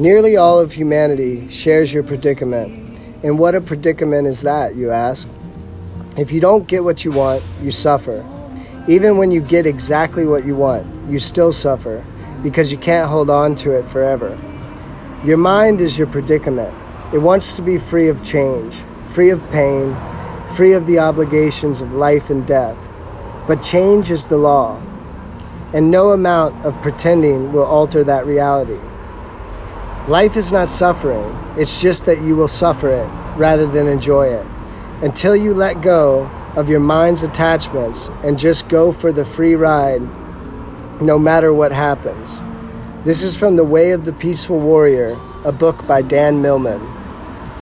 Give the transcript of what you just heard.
Nearly all of humanity shares your predicament. And what a predicament is that, you ask? If you don't get what you want, you suffer. Even when you get exactly what you want, you still suffer because you can't hold on to it forever. Your mind is your predicament. It wants to be free of change, free of pain, free of the obligations of life and death. But change is the law, and no amount of pretending will alter that reality. Life is not suffering, it's just that you will suffer it rather than enjoy it. Until you let go of your mind's attachments and just go for the free ride, no matter what happens. This is from The Way of the Peaceful Warrior, a book by Dan Millman.